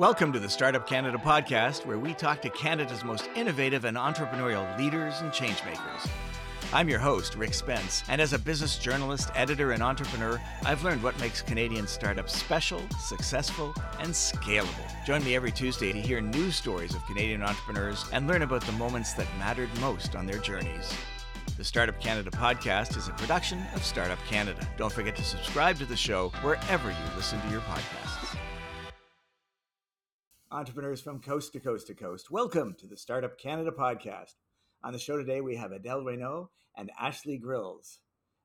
Welcome to the Startup Canada podcast, where we talk to Canada's most innovative and entrepreneurial leaders and changemakers. I'm your host, Rick Spence, and as a business journalist, editor, and entrepreneur, I've learned what makes Canadian startups special, successful, and scalable. Join me every Tuesday to hear news stories of Canadian entrepreneurs and learn about the moments that mattered most on their journeys. The Startup Canada podcast is a production of Startup Canada. Don't forget to subscribe to the show wherever you listen to your podcasts. Entrepreneurs from coast to coast to coast, welcome to the Startup Canada podcast. On the show today, we have Adelle Renaud and Ashlie Grilz.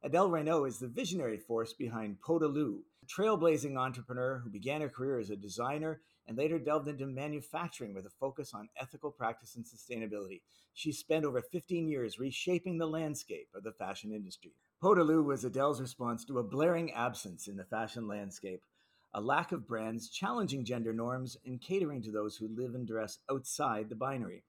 Adelle Renaud is the visionary force behind Peau De Loup, a trailblazing entrepreneur who began her career as a designer and later delved into manufacturing with a focus on ethical practice and sustainability. She spent over 15 years reshaping the landscape of the fashion industry. Peau De Loup was Adelle's response to a blaring absence in the fashion landscape, a lack of brands challenging gender norms and catering to those who live and dress outside the binary.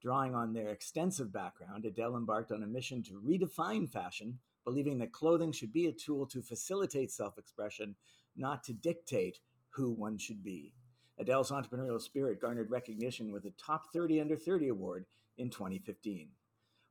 Drawing on their extensive background, Adelle embarked on a mission to redefine fashion, believing that clothing should be a tool to facilitate self expression, not to dictate who one should be. Adelle's entrepreneurial spirit garnered recognition with the Top 30 Under 30 award in 2015.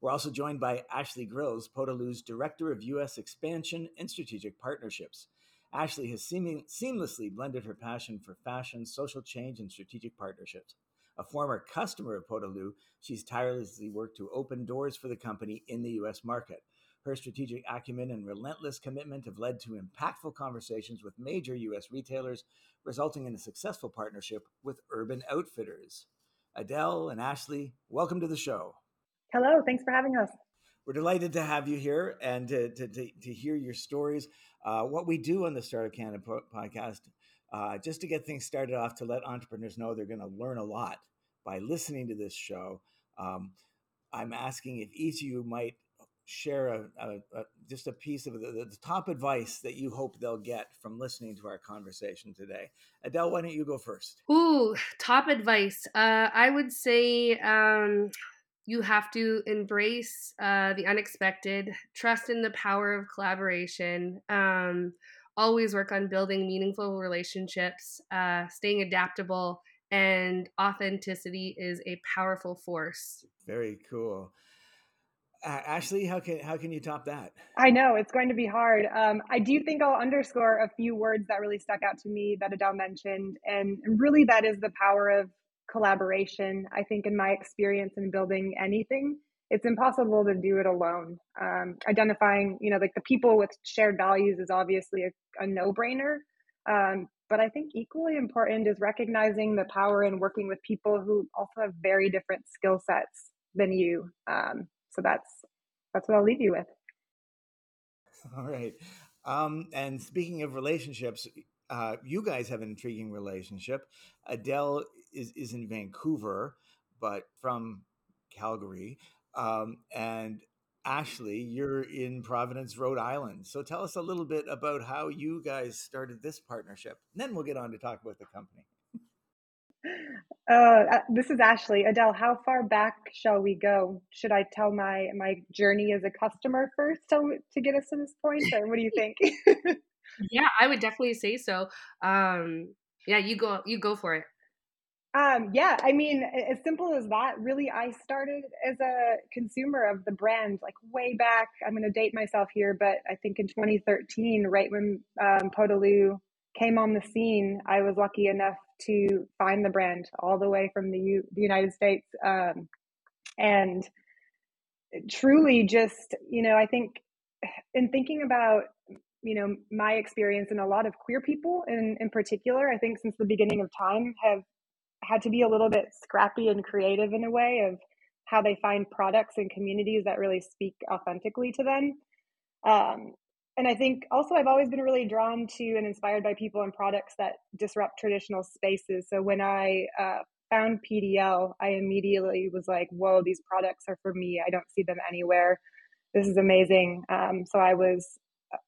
We're also joined by Ashlie Grilz, Podaloo's Director of U.S. Expansion and Strategic Partnerships. Ashlie has seeming, seamlessly blended her passion for fashion, social change, and strategic partnerships. A former customer of Peau De Loup, she's tirelessly worked to open doors for the company in the U.S. market. Her strategic acumen and relentless commitment have led to impactful conversations with major U.S. retailers, resulting in a successful partnership with Urban Outfitters. Adelle and Ashlie, welcome to the show. Hello, thanks for having us. We're delighted to have you here and to, to, to, to hear your stories. Uh, what we do on the Startup Canada podcast, uh, just to get things started off, to let entrepreneurs know they're going to learn a lot by listening to this show. Um, I'm asking if each of you might share a, a, a, just a piece of the, the, top advice that you hope they'll get from listening to our conversation today. Adelle, why don't you go first? Ooh, top advice. Uh, I would say um, you have to embrace uh, the unexpected, trust in the power of collaboration. Um, always work on building meaningful relationships, uh, staying adaptable, and authenticity is a powerful force. Very cool. Uh, Ashlie, how can how can you top that? I know it's going to be hard. Um, I do think I'll underscore a few words that really stuck out to me that Adelle mentioned, and really that is the power of collaboration. I think in my experience in building anything, it's impossible to do it alone. Um, identifying, you know, like the people with shared values is obviously a, a no brainer. Um, but I think equally important is recognizing the power in working with people who also have very different skill sets than you. Um, so that's that's what I'll leave you with. All right. Um, and speaking of relationships, uh, you guys have an intriguing relationship. Adelle is, is in Vancouver, but from Calgary. Um, and Ashlie, you're in Providence, Rhode Island. So tell us a little bit about how you guys started this partnership. And then we'll get on to talk about the company. Uh, uh, this is Ashlie. Adelle, how far back shall we go? Should I tell my my journey as a customer first to, to get us to this point, or what do you think? yeah, I would definitely say so. Um, yeah, you go you go for it. Um, yeah, I mean, as simple as that. Really, I started as a consumer of the brand, like way back. I'm going to date myself here, but I think in 2013, right when um, Peau De Loup came on the scene, I was lucky enough to find the brand all the way from the, U- the United States, um, and truly, just you know, I think in thinking about you know my experience and a lot of queer people in in particular i think since the beginning of time have had to be a little bit scrappy and creative in a way of how they find products and communities that really speak authentically to them. Um, and i think also i've always been really drawn to and inspired by people and products that disrupt traditional spaces. So when i uh, found pdl i immediately was like whoa these products are for me. I don't see them anywhere. This is amazing. Um, so i was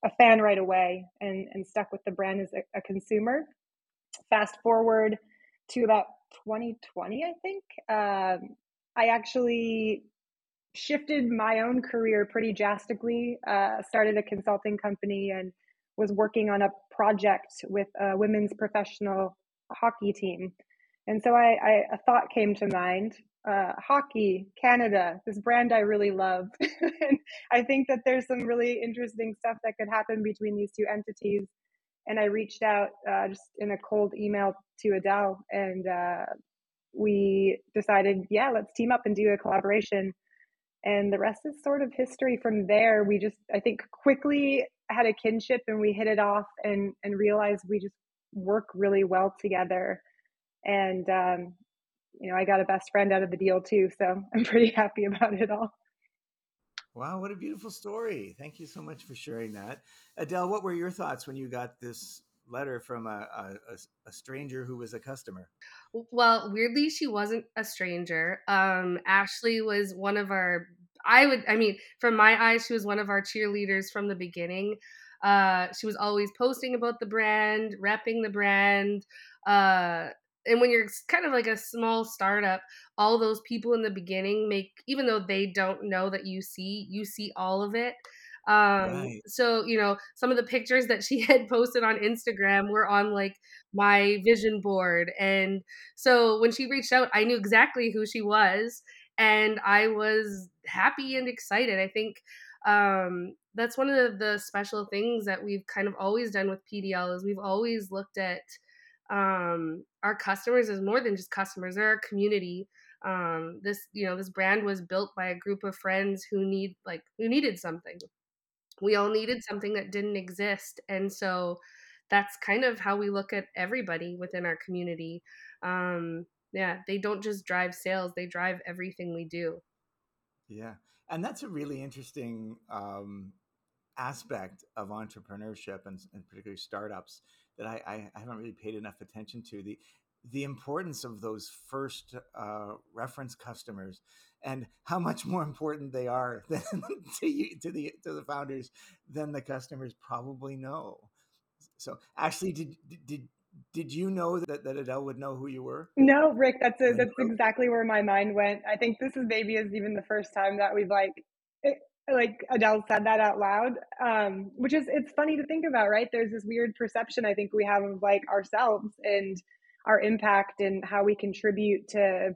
a fan right away and, and stuck with the brand as a, a consumer. Fast forward to about 2020, I think. Um, I actually shifted my own career pretty drastically, uh, started a consulting company and was working on a project with a women's professional hockey team. And so I, I a thought came to mind uh, hockey, Canada, this brand I really love. and I think that there's some really interesting stuff that could happen between these two entities. And I reached out uh, just in a cold email to Adelle, and uh, we decided, yeah, let's team up and do a collaboration. And the rest is sort of history from there. We just, I think, quickly had a kinship and we hit it off and, and realized we just work really well together. And um, you know, I got a best friend out of the deal too. So I'm pretty happy about it all. Wow, what a beautiful story. Thank you so much for sharing that. Adelle, what were your thoughts when you got this letter from a, a, a stranger who was a customer? Well, weirdly, she wasn't a stranger. Um, Ashlie was one of our, I would, I mean, from my eyes, she was one of our cheerleaders from the beginning. Uh, she was always posting about the brand, repping the brand. Uh, and when you're kind of like a small startup all those people in the beginning make even though they don't know that you see you see all of it um right. so you know some of the pictures that she had posted on instagram were on like my vision board and so when she reached out i knew exactly who she was and i was happy and excited i think um that's one of the special things that we've kind of always done with pdl is we've always looked at um, our customers is more than just customers they're our community. Um, this you know this brand was built by a group of friends who need like who needed something. We all needed something that didn't exist and so that's kind of how we look at everybody within our community. Um, yeah they don't just drive sales they drive everything we do. Yeah and that's a really interesting um, aspect of entrepreneurship and, and particularly startups that I, I, I, haven't really paid enough attention to the the importance of those first uh, reference customers and how much more important they are than, to you to the to the founders than the customers probably know. So, Ashlie, did did did you know that, that Adelle would know who you were? No, Rick, that's a, that's exactly where my mind went. I think this is maybe is even the first time that we've like like Adelle said that out loud, um, which is it's funny to think about, right? There's this weird perception I think we have of like ourselves and our impact and how we contribute to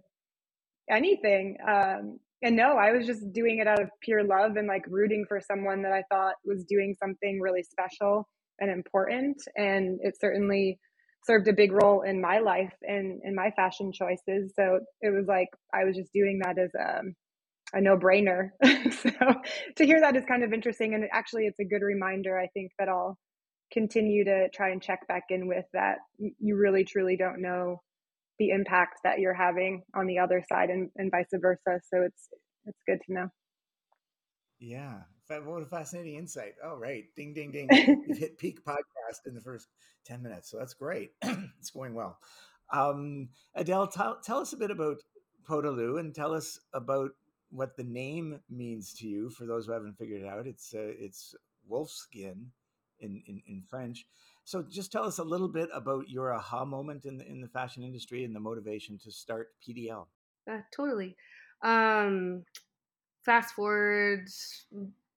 anything. Um, and no, I was just doing it out of pure love and like rooting for someone that I thought was doing something really special and important. And it certainly served a big role in my life and in my fashion choices. So it was like I was just doing that as a a no brainer. so to hear that is kind of interesting. And actually, it's a good reminder, I think, that I'll continue to try and check back in with that you really truly don't know the impact that you're having on the other side and, and vice versa. So it's, it's good to know. Yeah. What a fascinating insight. Oh, right. Ding, ding, ding. You've hit peak podcast in the first 10 minutes. So that's great. it's going well. Um, Adelle, tell, tell us a bit about Peau De Loup and tell us about what the name means to you for those who haven't figured it out. It's uh, it's wolf skin in, in, in French. So just tell us a little bit about your aha moment in the in the fashion industry and the motivation to start PDL. Uh, totally. Um, fast forward,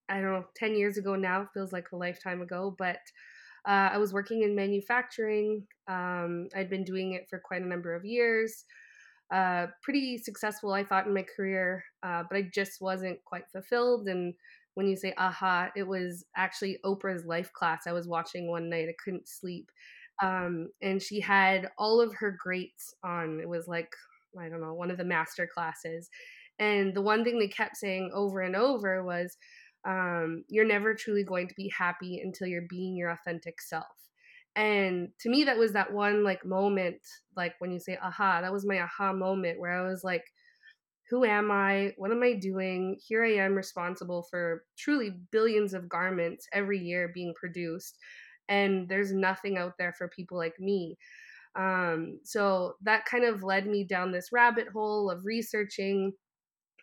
I don't know, ten years ago now feels like a lifetime ago, but. Uh, I was working in manufacturing. Um, I'd been doing it for quite a number of years uh, pretty successful, I thought, in my career, uh, but I just wasn't quite fulfilled. And when you say aha, it was actually Oprah's life class I was watching one night. I couldn't sleep. Um, and she had all of her greats on. It was like, I don't know, one of the master classes. And the one thing they kept saying over and over was, um, you're never truly going to be happy until you're being your authentic self and to me that was that one like moment like when you say aha that was my aha moment where i was like who am i? What am i doing? Here i am responsible for truly billions of garments every year being produced and there's nothing out there for people like me. Um, so that kind of led me down this rabbit hole of researching.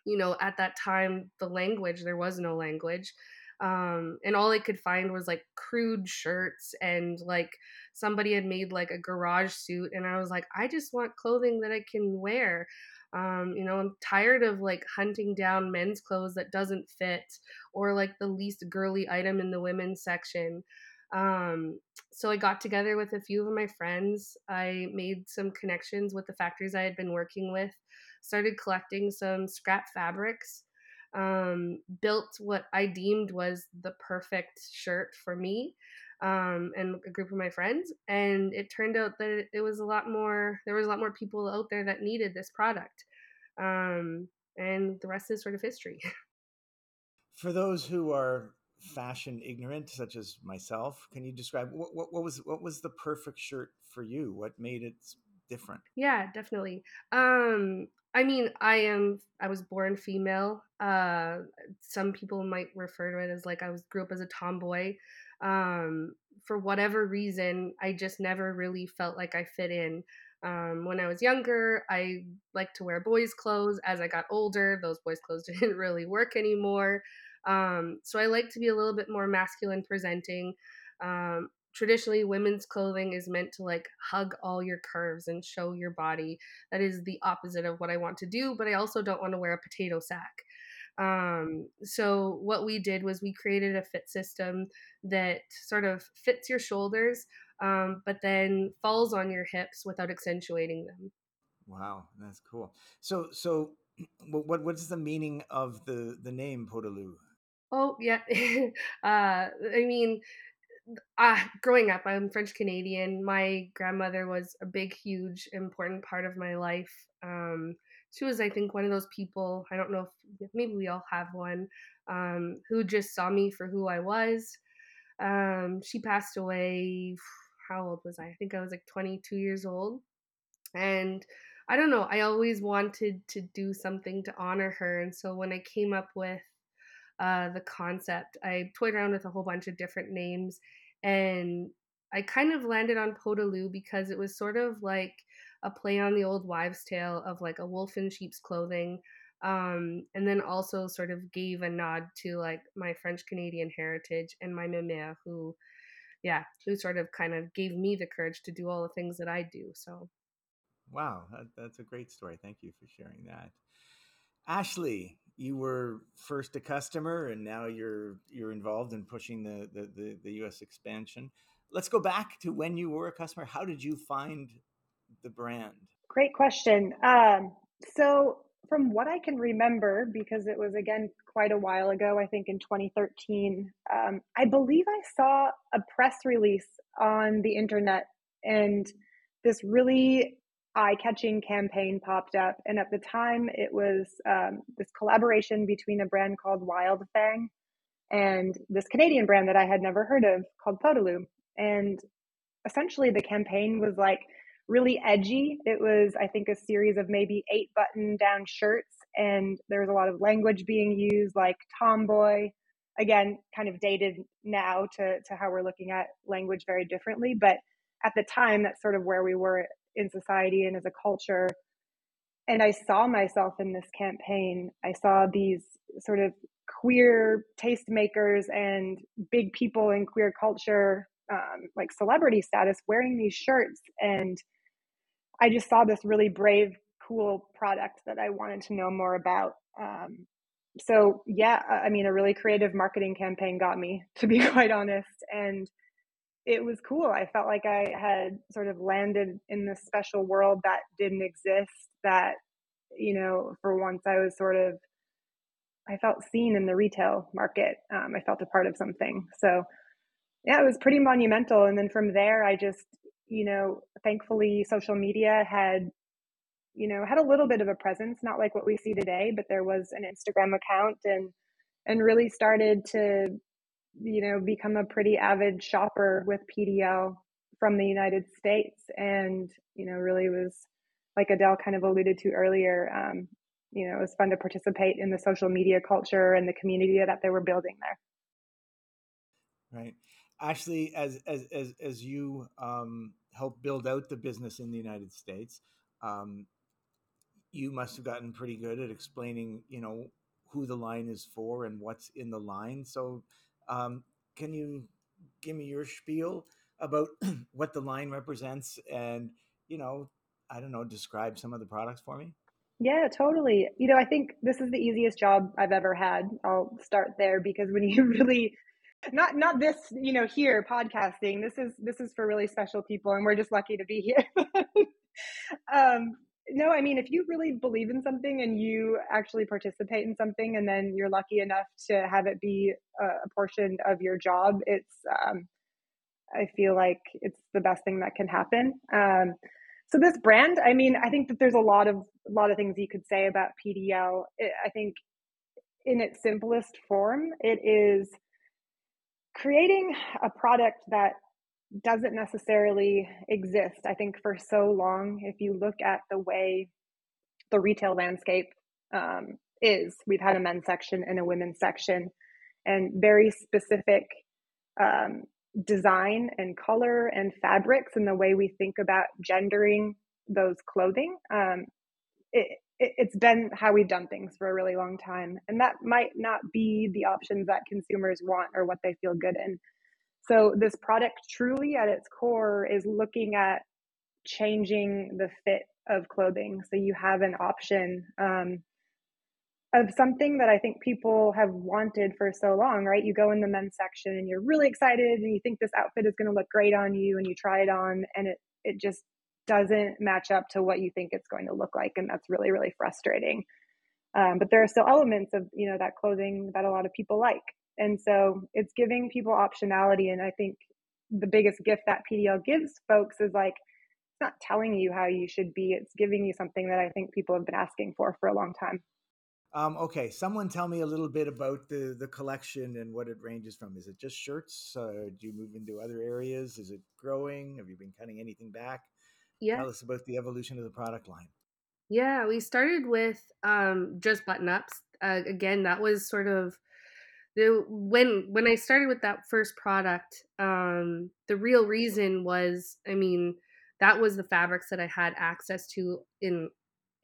You know at that time the language there was no language um, and all I could find was like crude shirts and like somebody had made like a garage suit, and I was like, I just want clothing that I can wear. Um, you know, I'm tired of like hunting down men's clothes that doesn't fit or like the least girly item in the women's section. Um, so I got together with a few of my friends. I made some connections with the factories I had been working with, started collecting some scrap fabrics, um, built what I deemed was the perfect shirt for me um, and a group of my friends. And it turned out that it was a lot more, there was a lot more people out there that needed this product. Um, and the rest is sort of history. For those who are fashion ignorant, such as myself, can you describe what, what, what was what was the perfect shirt for you? What made it different? Yeah, definitely. Um, I mean, I am. I was born female. Uh, some people might refer to it as like I was grew up as a tomboy. Um, for whatever reason, I just never really felt like I fit in. Um, when I was younger, I liked to wear boys' clothes. As I got older, those boys' clothes didn't really work anymore. Um, so I like to be a little bit more masculine presenting. Um, traditionally, women's clothing is meant to like hug all your curves and show your body. That is the opposite of what I want to do, but I also don't want to wear a potato sack. Um, so what we did was we created a fit system that sort of fits your shoulders, um, but then falls on your hips without accentuating them. Wow, that's cool. So, so what what is the meaning of the the name Peau De Loup? Oh yeah, uh, I mean, uh, growing up, I'm French Canadian. My grandmother was a big, huge, important part of my life. Um, she was, I think, one of those people. I don't know if maybe we all have one um, who just saw me for who I was. Um, she passed away. How old was I? I think I was like 22 years old, and I don't know. I always wanted to do something to honor her, and so when I came up with uh, the concept. I toyed around with a whole bunch of different names, and I kind of landed on Peau De Loup because it was sort of like a play on the old wives' tale of like a wolf in sheep's clothing. Um, and then also sort of gave a nod to like my French Canadian heritage and my mère, who, yeah, who sort of kind of gave me the courage to do all the things that I do. So, wow, that, that's a great story. Thank you for sharing that. Ashlie, you were first a customer and now you're you're involved in pushing the, the the, the, US expansion. Let's go back to when you were a customer. How did you find the brand? Great question. Um, so from what I can remember, because it was again quite a while ago, I think in 2013, um, I believe I saw a press release on the internet and this really eye catching campaign popped up. And at the time, it was um, this collaboration between a brand called Wild Fang and this Canadian brand that I had never heard of called Peau De Loup. And essentially, the campaign was like really edgy. It was, I think, a series of maybe eight button down shirts. And there was a lot of language being used, like tomboy. Again, kind of dated now to, to how we're looking at language very differently. But at the time, that's sort of where we were in society and as a culture. And I saw myself in this campaign. I saw these sort of queer tastemakers and big people in queer culture, um, like celebrity status, wearing these shirts. And I just saw this really brave, cool product that I wanted to know more about. Um, so, yeah, I mean, a really creative marketing campaign got me, to be quite honest. And it was cool. I felt like I had sort of landed in this special world that didn't exist. That, you know, for once I was sort of, I felt seen in the retail market. Um, I felt a part of something. So, yeah, it was pretty monumental. And then from there, I just, you know, thankfully, social media had, you know, had a little bit of a presence, not like what we see today, but there was an Instagram account and and really started to you know, become a pretty avid shopper with PDL from the United States. And, you know, really was, like Adelle kind of alluded to earlier, um, you know, it was fun to participate in the social media culture and the community that they were building there. Right. Ashlie, as, as, as, as you um, help build out the business in the United States, um, you must have gotten pretty good at explaining, you know, who the line is for and what's in the line. So um, can you give me your spiel about what the line represents and, you know, I don't know, describe some of the products for me? Yeah, totally. You know, I think this is the easiest job I've ever had. I'll start there because when you really not not this you know here podcasting this is this is for really special people and we're just lucky to be here um no i mean if you really believe in something and you actually participate in something and then you're lucky enough to have it be a, a portion of your job it's um i feel like it's the best thing that can happen. Um so this brand i mean i think that there's a lot of a lot of things you could say about pdl it, i think in its simplest form it is creating a product that doesn't necessarily exist. I think for so long, if you look at the way the retail landscape um, is, we've had a men's section and a women's section, and very specific um, design and color and fabrics and the way we think about gendering those clothing. Um, it, it's been how we've done things for a really long time and that might not be the options that consumers want or what they feel good in so this product truly at its core is looking at changing the fit of clothing. So you have an option um, of something that i think people have wanted for so long right? You go in the men's section and you're really excited and you think this outfit is going to look great on you and you try it on and it it just doesn't match up to what you think it's going to look like and that's really really frustrating. Um, but there are still elements of you know that clothing that a lot of people like and so it's giving people optionality and i think the biggest gift that pdl gives folks is like it's not telling you how you should be it's giving you something that i think people have been asking for for a long time um, okay, someone tell me a little bit about the the collection and what it ranges from. Is it just shirts? Uh, do you move into other areas? Is it growing? Have you been cutting anything back? Yeah. Tell us about the evolution of the product line. Yeah, we started with um, just button ups. Uh, again, that was sort of the when when I started with that first product. Um, the real reason was, I mean, that was the fabrics that I had access to in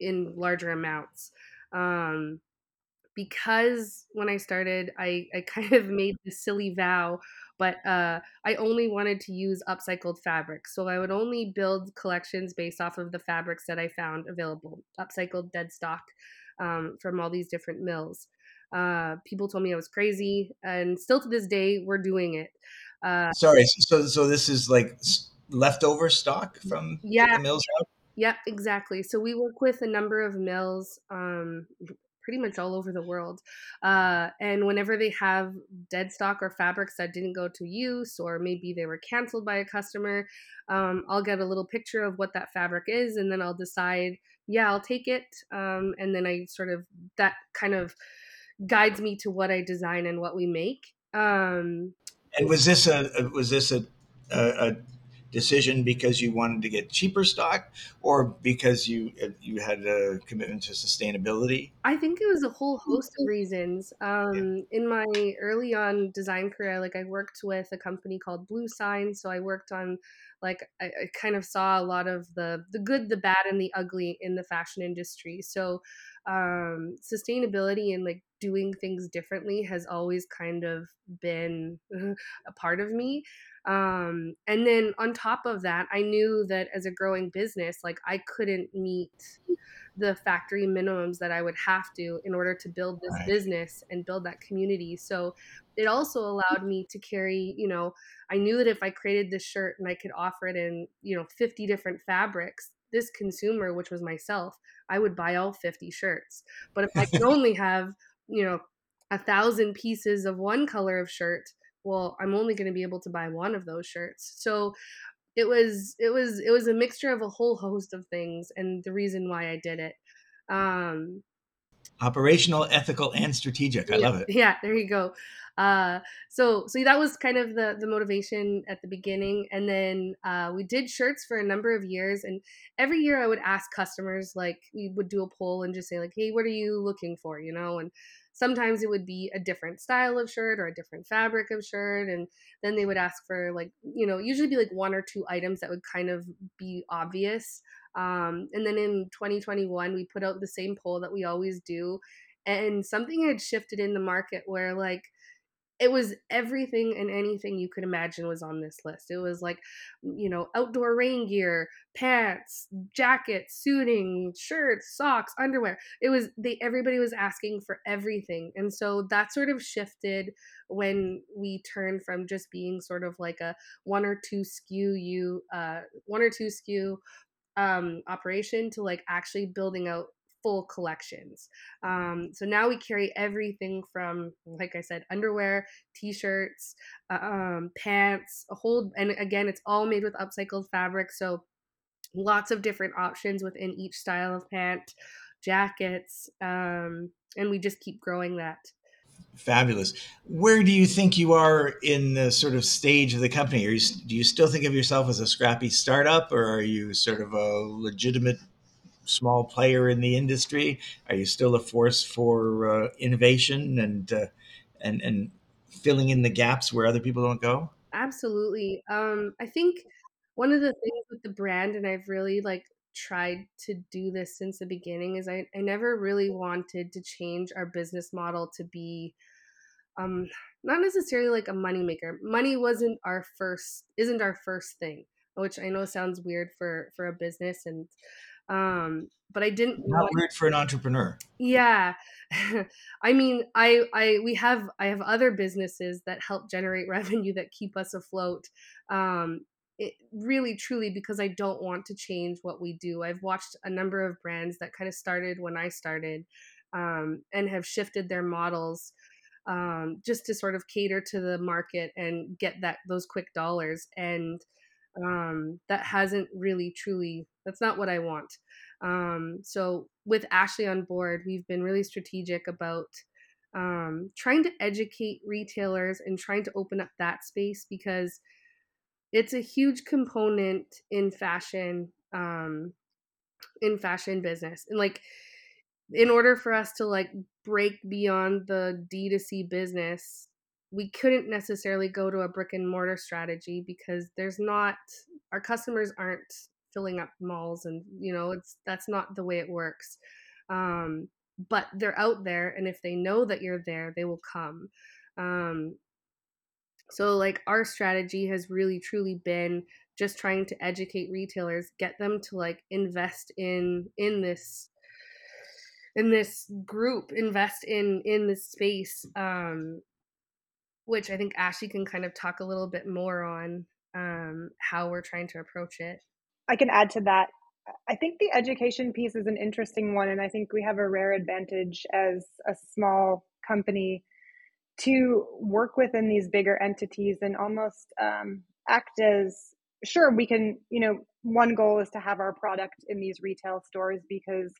in larger amounts. Um, because when I started, I, I kind of made the silly vow but uh, I only wanted to use upcycled fabrics. So I would only build collections based off of the fabrics that I found available, upcycled dead stock um, from all these different mills. Uh, people told me I was crazy, and still to this day, we're doing it. Uh, Sorry, so so this is like leftover stock from yeah, the mills. Yeah, exactly. So we work with a number of mills. Um, pretty much all over the world. Uh, and whenever they have dead stock or fabrics that didn't go to use, or maybe they were canceled by a customer, um, I'll get a little picture of what that fabric is, and then I'll decide, yeah, I'll take it. Um, and then I sort of, that kind of guides me to what I design and what we make. Um, and was this a was this a, a, a decision because you wanted to get cheaper stock or because you uh, you had a commitment to sustainability i think it was a whole host of reasons um, yeah. in my early on design career like i worked with a company called bluesign, so i worked on like I, I, kind of saw a lot of the the good the bad and the ugly in the fashion industry so um, sustainability and like doing things differently has always kind of been a part of me um, and then on top of that, I knew that as a growing business, like I couldn't meet the factory minimums that I would have to in order to build this right. business and build that community. So it also allowed me to carry, you know, I knew that if I created this shirt and I could offer it in, you know, 50 different fabrics, this consumer, which was myself, I would buy all 50 shirts. But if I could only have, you know, a thousand pieces of one color of shirt, well i'm only going to be able to buy one of those shirts. So it was it was it was a mixture of a whole host of things and the reason why i did it. Um operational ethical and strategic. I yeah, love it. yeah there you go uh so so that was kind of the the motivation at the beginning and then uh we did shirts for a number of years and every year i would ask customers like we would do a poll and just say like hey what are you looking for? you know and sometimes it would be a different style of shirt or a different fabric of shirt and then they would ask for like you know usually be like one or two items that would kind of be obvious um, and then in 2021 we put out the same poll that we always do and something had shifted in the market where like it was everything and anything you could imagine was on this list. It was like, you know, outdoor rain gear, pants, jackets, suiting, shirts, socks, underwear. It was they everybody was asking for everything. And so that sort of shifted when we turned from just being sort of like a one or two SKU you uh one or two SKU um operation to like actually building out full collections. Um, so now we carry everything from, like I said, underwear, t-shirts, uh, um, pants, a whole, and again, it's all made with upcycled fabric. So lots of different options within each style of pant, jackets, um, and we just keep growing that. Fabulous. Where do you think you are in the sort of stage of the company? Are You, do you still think of yourself as a scrappy startup, or are you sort of a legitimate small player in the industry? Are you still a force for uh, innovation and uh, and and filling in the gaps where other people don't go? Absolutely. Um, I think one of the things with the brand, and I've really like tried to do this since the beginning, is I, I never really wanted to change our business model to be um not necessarily like a moneymaker. Money wasn't our first isn't our first thing, which I know sounds weird for for a business and um, but I didn't not want, weird for an entrepreneur. Yeah. I mean, I I we have I have other businesses that help generate revenue that keep us afloat. Um, it really truly because I don't want to change what we do. I've watched a number of brands that kind of started when I started um, and have shifted their models um, just to sort of cater to the market and get that those quick dollars and um, that hasn't really truly that's not what i want. Um, so with ashlie on board we've been really strategic about um, trying to educate retailers and trying to open up that space because it's a huge component in fashion um, in fashion business. And like in order for us to like break beyond the d2c business we couldn't necessarily go to a brick and mortar strategy because there's not our customers aren't filling up malls and you know it's that's not the way it works. Um, but they're out there and if they know that you're there they will come. Um, so like our strategy has really truly been just trying to educate retailers get them to like invest in in this in this group invest in in this space um which I think Ashlie can kind of talk a little bit more on um, how we're trying to approach it. I can add to that. I think the education piece is an interesting one, and I think we have a rare advantage as a small company to work within these bigger entities and almost um, act as sure we can. You know, one goal is to have our product in these retail stores because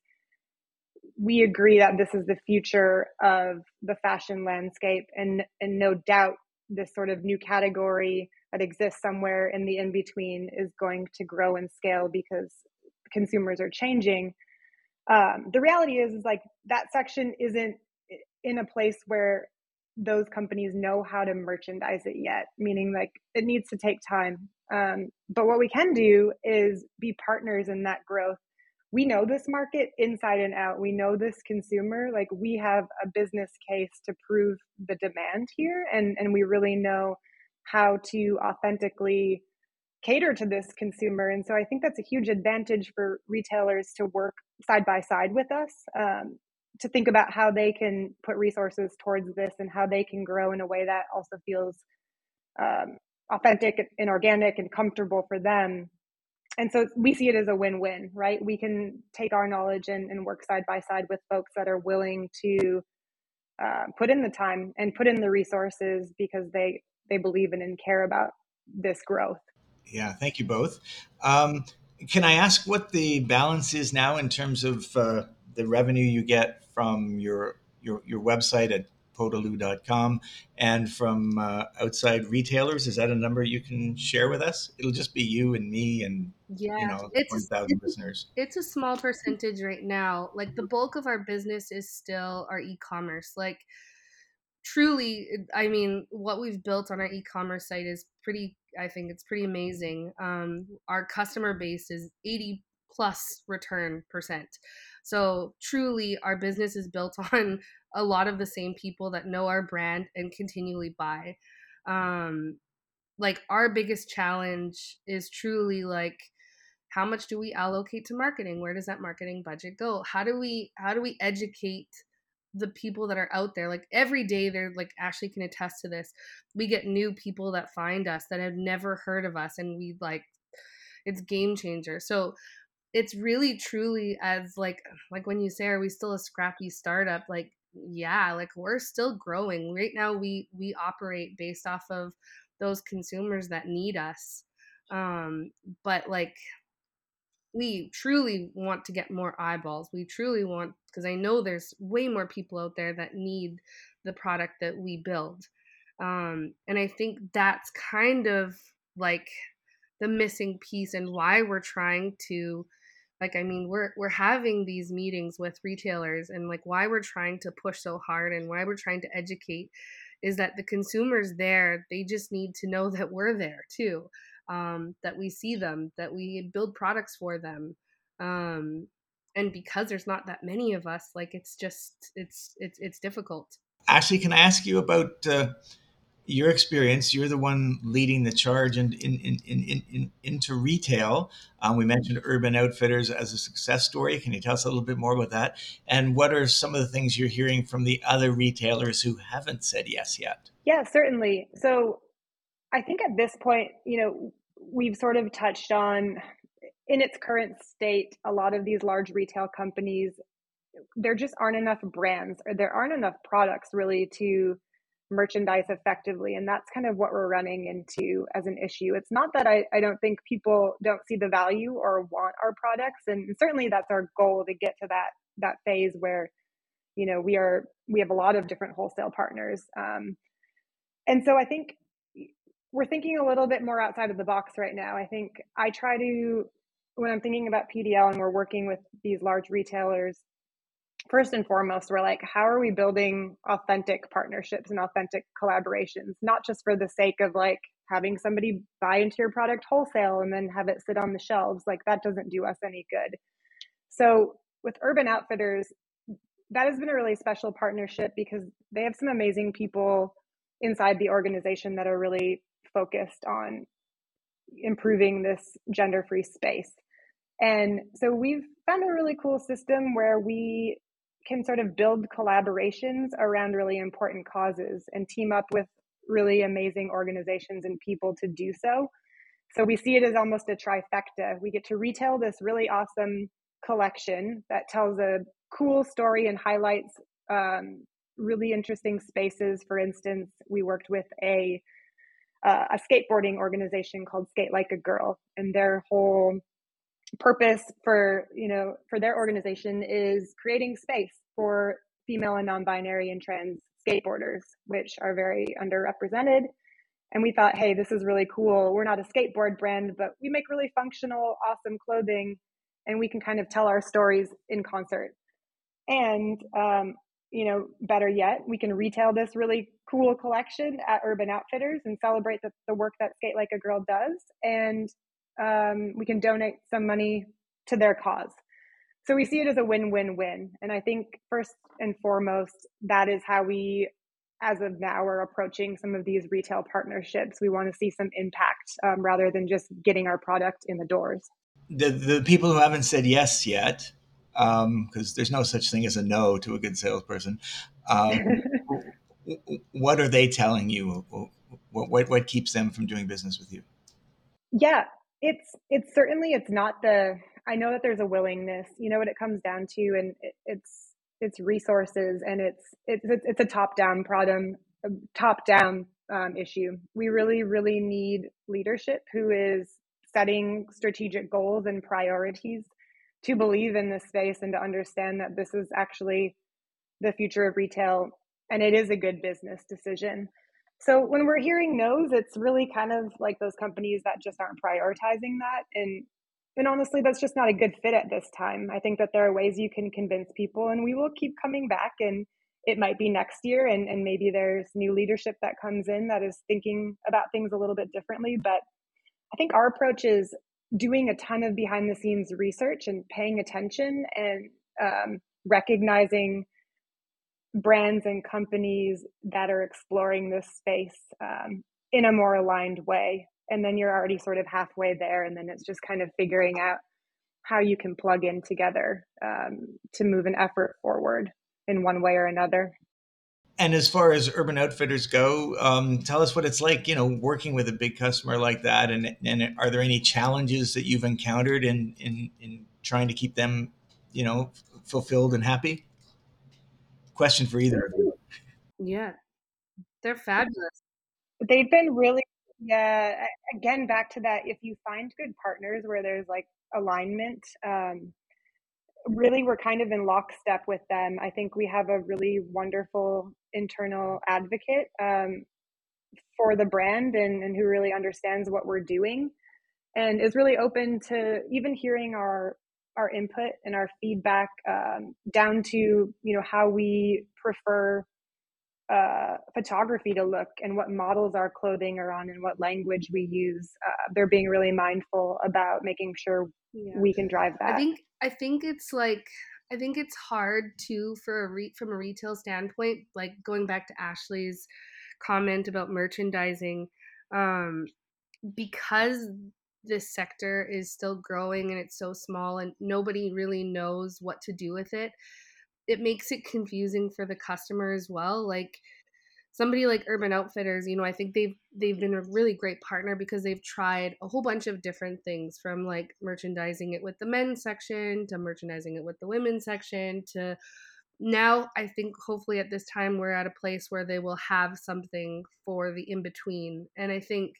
we agree that this is the future of the fashion landscape and and no doubt this sort of new category that exists somewhere in the in between is going to grow and scale because consumers are changing. Um, the reality is is like that section isn't in a place where those companies know how to merchandise it yet meaning like it needs to take time. Um, but what we can do is be partners in that growth we know this market inside and out. We know this consumer. Like we have a business case to prove the demand here, and and we really know how to authentically cater to this consumer. And so I think that's a huge advantage for retailers to work side by side with us. Um, to think about how they can put resources towards this and how they can grow in a way that also feels um, authentic and organic and comfortable for them and so we see it as a win-win right? We can take our knowledge and, and work side by side with folks that are willing to uh, put in the time and put in the resources because they they believe in and care about this growth. Yeah thank you both. Um, can i ask what the balance is now in terms of uh, the revenue you get from your your, your website at peaudeloup.com and from uh, outside retailers is that a number you can share with us? It'll just be you and me and yeah you know it's, 20,000 listeners. it's a small percentage right now. Like the bulk of our business is still our e-commerce. Like truly i mean what we've built on our e-commerce site is pretty i think it's pretty amazing. Um, our customer base is 80 plus return percent. So truly, our business is built on a lot of the same people that know our brand and continually buy. Um, like our biggest challenge is truly like how much do we allocate to marketing? Where does that marketing budget go? How do we how do we educate the people that are out there? Like every day they're like ashlie can attest to this. We get new people that find us that have never heard of us and we like it's game changer. So it's really truly as like like when you say are we still a scrappy startup? Like yeah like we're still growing. Right now we we operate based off of those consumers that need us um but like we truly want to get more eyeballs. We truly want because i know there's way more people out there that need the product that we build um and i think that's kind of like the missing piece and why we're trying to like i mean we're we're having these meetings with retailers and like why we're trying to push so hard and why we're trying to educate is that the consumers there. They just need to know that we're there too um, that we see them that we build products for them um, and because there's not that many of us like it's just it's it's it's difficult. Ashlie can i ask you about uh, your experience, you're the one leading the charge in, in, in, in, in into retail. Um, we mentioned Urban Outfitters as a success story. Can you tell us a little bit more about that? And what are some of the things you're hearing from the other retailers who haven't said yes yet? Yeah, certainly. So I think at this point, you know, we've sort of touched on in its current state, a lot of these large retail companies, there just aren't enough brands or there aren't enough products really to merchandise effectively. And that's kind of what we're running into as an issue. It's not that I, I don't think people don't see the value or want our products. And certainly that's our goal to get to that that phase where, you know, we are we have a lot of different wholesale partners. Um, and so I think we're thinking a little bit more outside of the box right now. I think I try to when I'm thinking about PDL and we're working with these large retailers, first and foremost, we're like, how are we building authentic partnerships and authentic collaborations, not just for the sake of like having somebody buy into your product wholesale and then have it sit on the shelves. Like that doesn't do us any good. So with Urban Outfitters, that has been a really special partnership because they have some amazing people inside the organization that are really focused on improving this gender free space. And so we've found a really cool system where we can sort of build collaborations around really important causes and team up with really amazing organizations and people to do so. So we see it as almost a trifecta. We get to retail this really awesome collection that tells a cool story and highlights um, really interesting spaces. For instance, we worked with a uh, a skateboarding organization called Skate Like a Girl, and their whole purpose for you know for their organization is creating space for female and non-binary and trans skateboarders which are very underrepresented. And we thought hey this is really cool. We're not a skateboard brand but we make really functional awesome clothing and we can kind of tell our stories in concert. And um, you know better yet we can retail this really cool collection at urban outfitters and celebrate the, the work that skate like a girl does. And um, we can donate some money to their cause. So we see it as a win win win. And I think first and foremost, that is how we, as of now, are approaching some of these retail partnerships. We want to see some impact um, rather than just getting our product in the doors. The, the people who haven't said yes yet, because um, there's no such thing as a no to a good salesperson, um, what are they telling you? What, what, what keeps them from doing business with you? Yeah, it's it's certainly it's not the i know that there's a willingness you know what it comes down to and it, it's it's resources and it's it's it's a top down problem top down um, issue. We really really need leadership who is setting strategic goals and priorities to believe in this space and to understand that this is actually the future of retail and it is a good business decision so when we're hearing no's, it's really kind of like those companies that just aren't prioritizing that. And and honestly, that's just not a good fit at this time. I think that there are ways you can convince people, and we will keep coming back. And it might be next year, and, and maybe there's new leadership that comes in that is thinking about things a little bit differently. But I think our approach is doing a ton of behind the scenes research and paying attention and um, recognizing brands and companies that are exploring this space um, in a more aligned way. And then you're already sort of halfway there, and then it's just kind of figuring out how you can plug in together um, to move an effort forward in one way or another. And as far as Urban Outfitters go, um, tell us what it's like, you know, working with a big customer like that. And, and are there any challenges that you've encountered in, in, in trying to keep them, you know, fulfilled and happy? Question for either of you. Yeah, they're fabulous. They've been really, yeah. Again, back to that. If you find good partners where there's like alignment, um, really we're kind of in lockstep with them. I think we have a really wonderful internal advocate um, for the brand and, and who really understands what we're doing and is really open to even hearing our our input and our feedback um, down to you know how we prefer uh, photography to look and what models our clothing are on and what language we use. Uh, they're being really mindful about making sure yeah. we can drive that. I think I think it's like I think it's hard too for a re- from a retail standpoint. Like going back to Ashlie's comment about merchandising, um, because this sector is still growing and it's so small and nobody really knows what to do with it it makes it confusing for the customer as well like somebody like urban outfitters you know i think they've they've been a really great partner because they've tried a whole bunch of different things from like merchandising it with the men's section to merchandising it with the women's section to now i think hopefully at this time we're at a place where they will have something for the in between and i think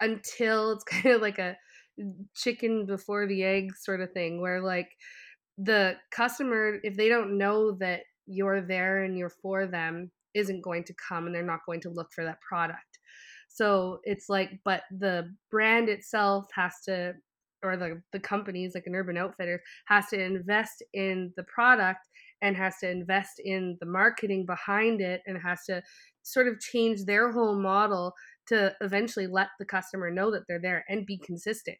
until it's kind of like a chicken before the egg sort of thing where like the customer if they don't know that you're there and you're for them isn't going to come and they're not going to look for that product. So it's like but the brand itself has to or the, the companies like an urban outfitter has to invest in the product and has to invest in the marketing behind it and has to sort of change their whole model to eventually let the customer know that they're there and be consistent.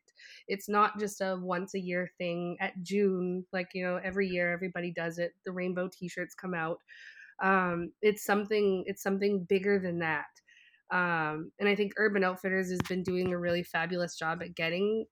It's not just a once a year thing at June, like, you know, every year everybody does it. The rainbow t shirts come out. Um, it's something, it's something bigger than that. Um, and I think Urban Outfitters has been doing a really fabulous job at getting,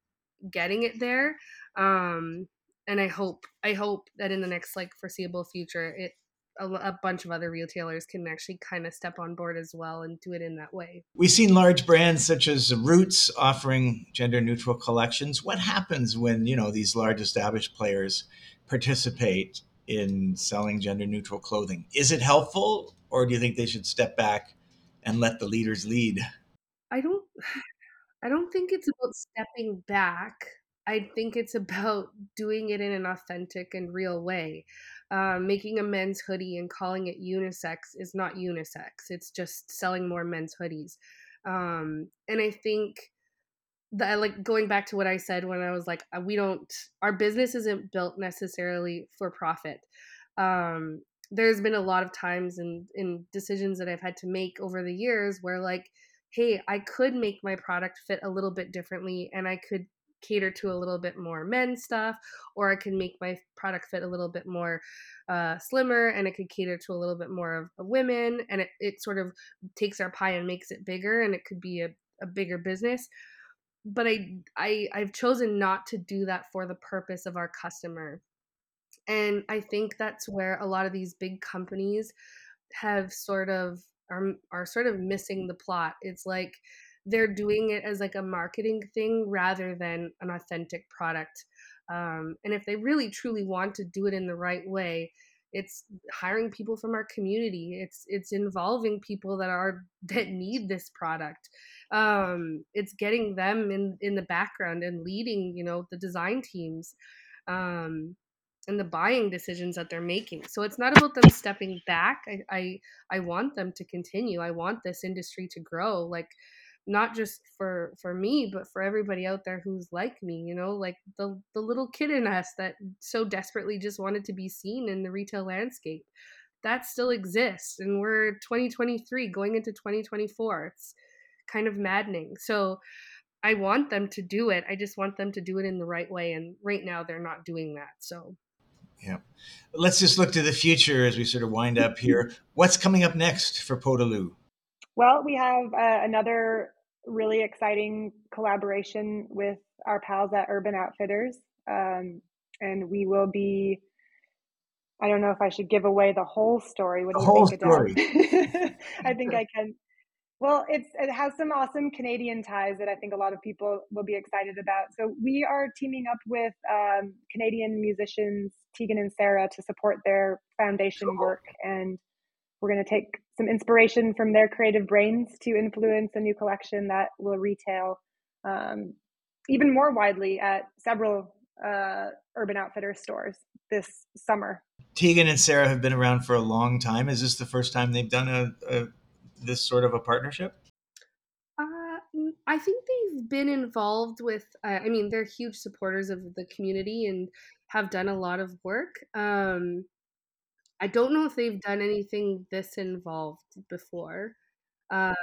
getting it there. Um, and I hope, I hope that in the next like foreseeable future, it a, a, bunch of other retailers can actually kind of step on board as well and do it in that way. We've seen large brands such as Roots offering gender neutral collections. What happens when, you know, these large established players participate in selling gender neutral clothing? Is it helpful or do you think they should step back and let the leaders lead? I don't I don't think it's about stepping back. I think it's about doing it in an authentic and real way um, making a men's hoodie and calling it unisex is not unisex. It's just selling more men's hoodies. Um, and I think that like going back to what I said when I was like, uh, we don't, our business isn't built necessarily for profit. Um, there's been a lot of times in, in decisions that I've had to make over the years where like, hey, I could make my product fit a little bit differently and I could cater to a little bit more men's stuff, or I can make my product fit a little bit more uh, slimmer and it could cater to a little bit more of, of women. And it, it sort of takes our pie and makes it bigger, and it could be a, a bigger business. But I, I, I've chosen not to do that for the purpose of our customer. And I think that's where a lot of these big companies have sort of are, are sort of missing the plot. It's like they're doing it as like a marketing thing rather than an authentic product. Um, and if they really truly want to do it in the right way, it's hiring people from our community. It's it's involving people that are that need this product. Um, it's getting them in in the background and leading, you know, the design teams. Um, and the buying decisions that they're making. So it's not about them stepping back. I, I I want them to continue. I want this industry to grow. Like not just for for me but for everybody out there who's like me you know like the the little kid in us that so desperately just wanted to be seen in the retail landscape that still exists and we're 2023 going into 2024 it's kind of maddening so I want them to do it. I just want them to do it in the right way. And right now they're not doing that. So, yeah. Let's just look to the future as we sort of wind up here. What's coming up next for Peau De Loup? Well, we have uh, another really exciting collaboration with our pals at Urban Outfitters. Um, and we will be, I don't know if I should give away the whole story. What do the you whole story. I think I can. Well, it's it has some awesome Canadian ties that I think a lot of people will be excited about. So we are teaming up with um, Canadian musicians Tegan and Sara to support their foundation cool. work, and we're going to take some inspiration from their creative brains to influence a new collection that will retail um, even more widely at several uh, Urban Outfitter stores this summer. Tegan and Sara have been around for a long time. Is this the first time they've done a, a this sort of a partnership? Uh, I think they've been involved with. Uh, I mean, they're huge supporters of the community and have done a lot of work. Um, I don't know if they've done anything this involved before. Uh,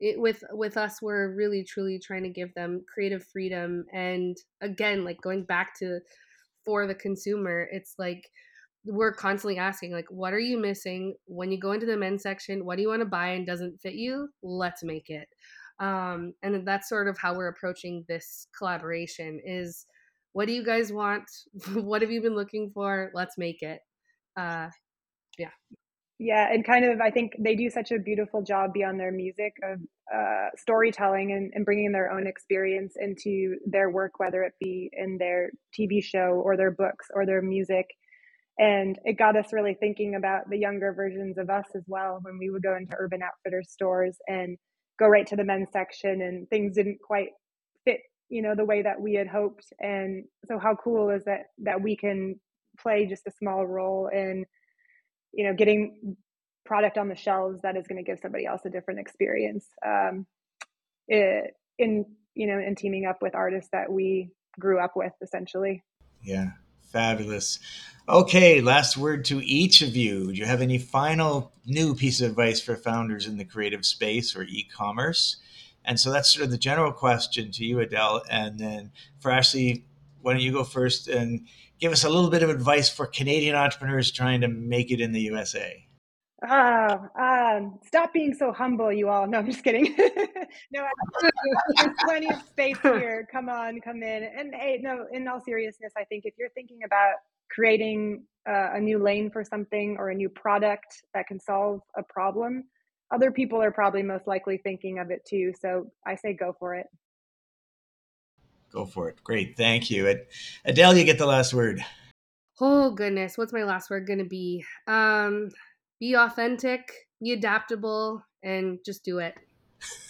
it, with with us, we're really truly trying to give them creative freedom, and again, like going back to for the consumer, it's like we're constantly asking like what are you missing? When you go into the men's section what do you want to buy and doesn't fit you? Let's make it. Um, and that's sort of how we're approaching this collaboration is what do you guys want? What have you been looking for? Let's make it. Uh, yeah yeah and kind of i think they do such a beautiful job beyond their music of uh, storytelling and, and bringing their own experience into their work whether it be in their tv show or their books or their music and it got us really thinking about the younger versions of us as well when we would go into Urban Outfitters stores and go right to the men's section and things didn't quite fit, you know, the way that we had hoped. And so how cool is that that we can play just a small role in, you know, getting product on the shelves that is going to give somebody else a different experience. Um, it, in you know, in teaming up with artists that we grew up with essentially. Yeah, Fabulous. Okay, last word to each of you. Do you have any final new piece of advice for founders in the creative space or e commerce? And so that's sort of the general question to you, Adelle. And then for Ashlie, why don't you go first and give us a little bit of advice for Canadian entrepreneurs trying to make it in the USA? Oh, um, stop being so humble, you all. No, I'm just kidding. no, there's plenty of space here. Come on, come in. And hey, no, in all seriousness, I think if you're thinking about creating uh, a new lane for something or a new product that can solve a problem, other people are probably most likely thinking of it too. So I say go for it. Go for it. Great. Thank you. Adelle, you get the last word. Oh, goodness. What's my last word going to be? Um, be authentic, be adaptable, and just do it.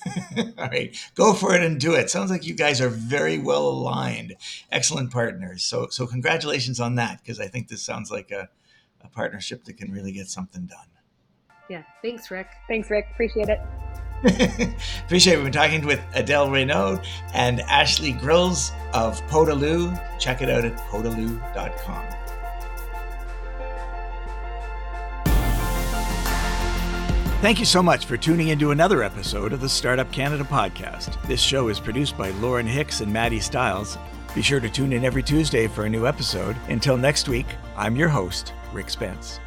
All right, go for it and do it. Sounds like you guys are very well aligned, excellent partners. So, so congratulations on that because I think this sounds like a, a partnership that can really get something done. Yeah, thanks, Rick. Thanks, Rick. Appreciate it. Appreciate it. We've been talking with Adelle Renaud and Ashlie Grilz of Peau De Loup. Check it out at peaudeloup.com. Thank you so much for tuning into another episode of the Startup Canada podcast. This show is produced by Lauren Hicks and Maddie Stiles. Be sure to tune in every Tuesday for a new episode. Until next week, I'm your host, Rick Spence.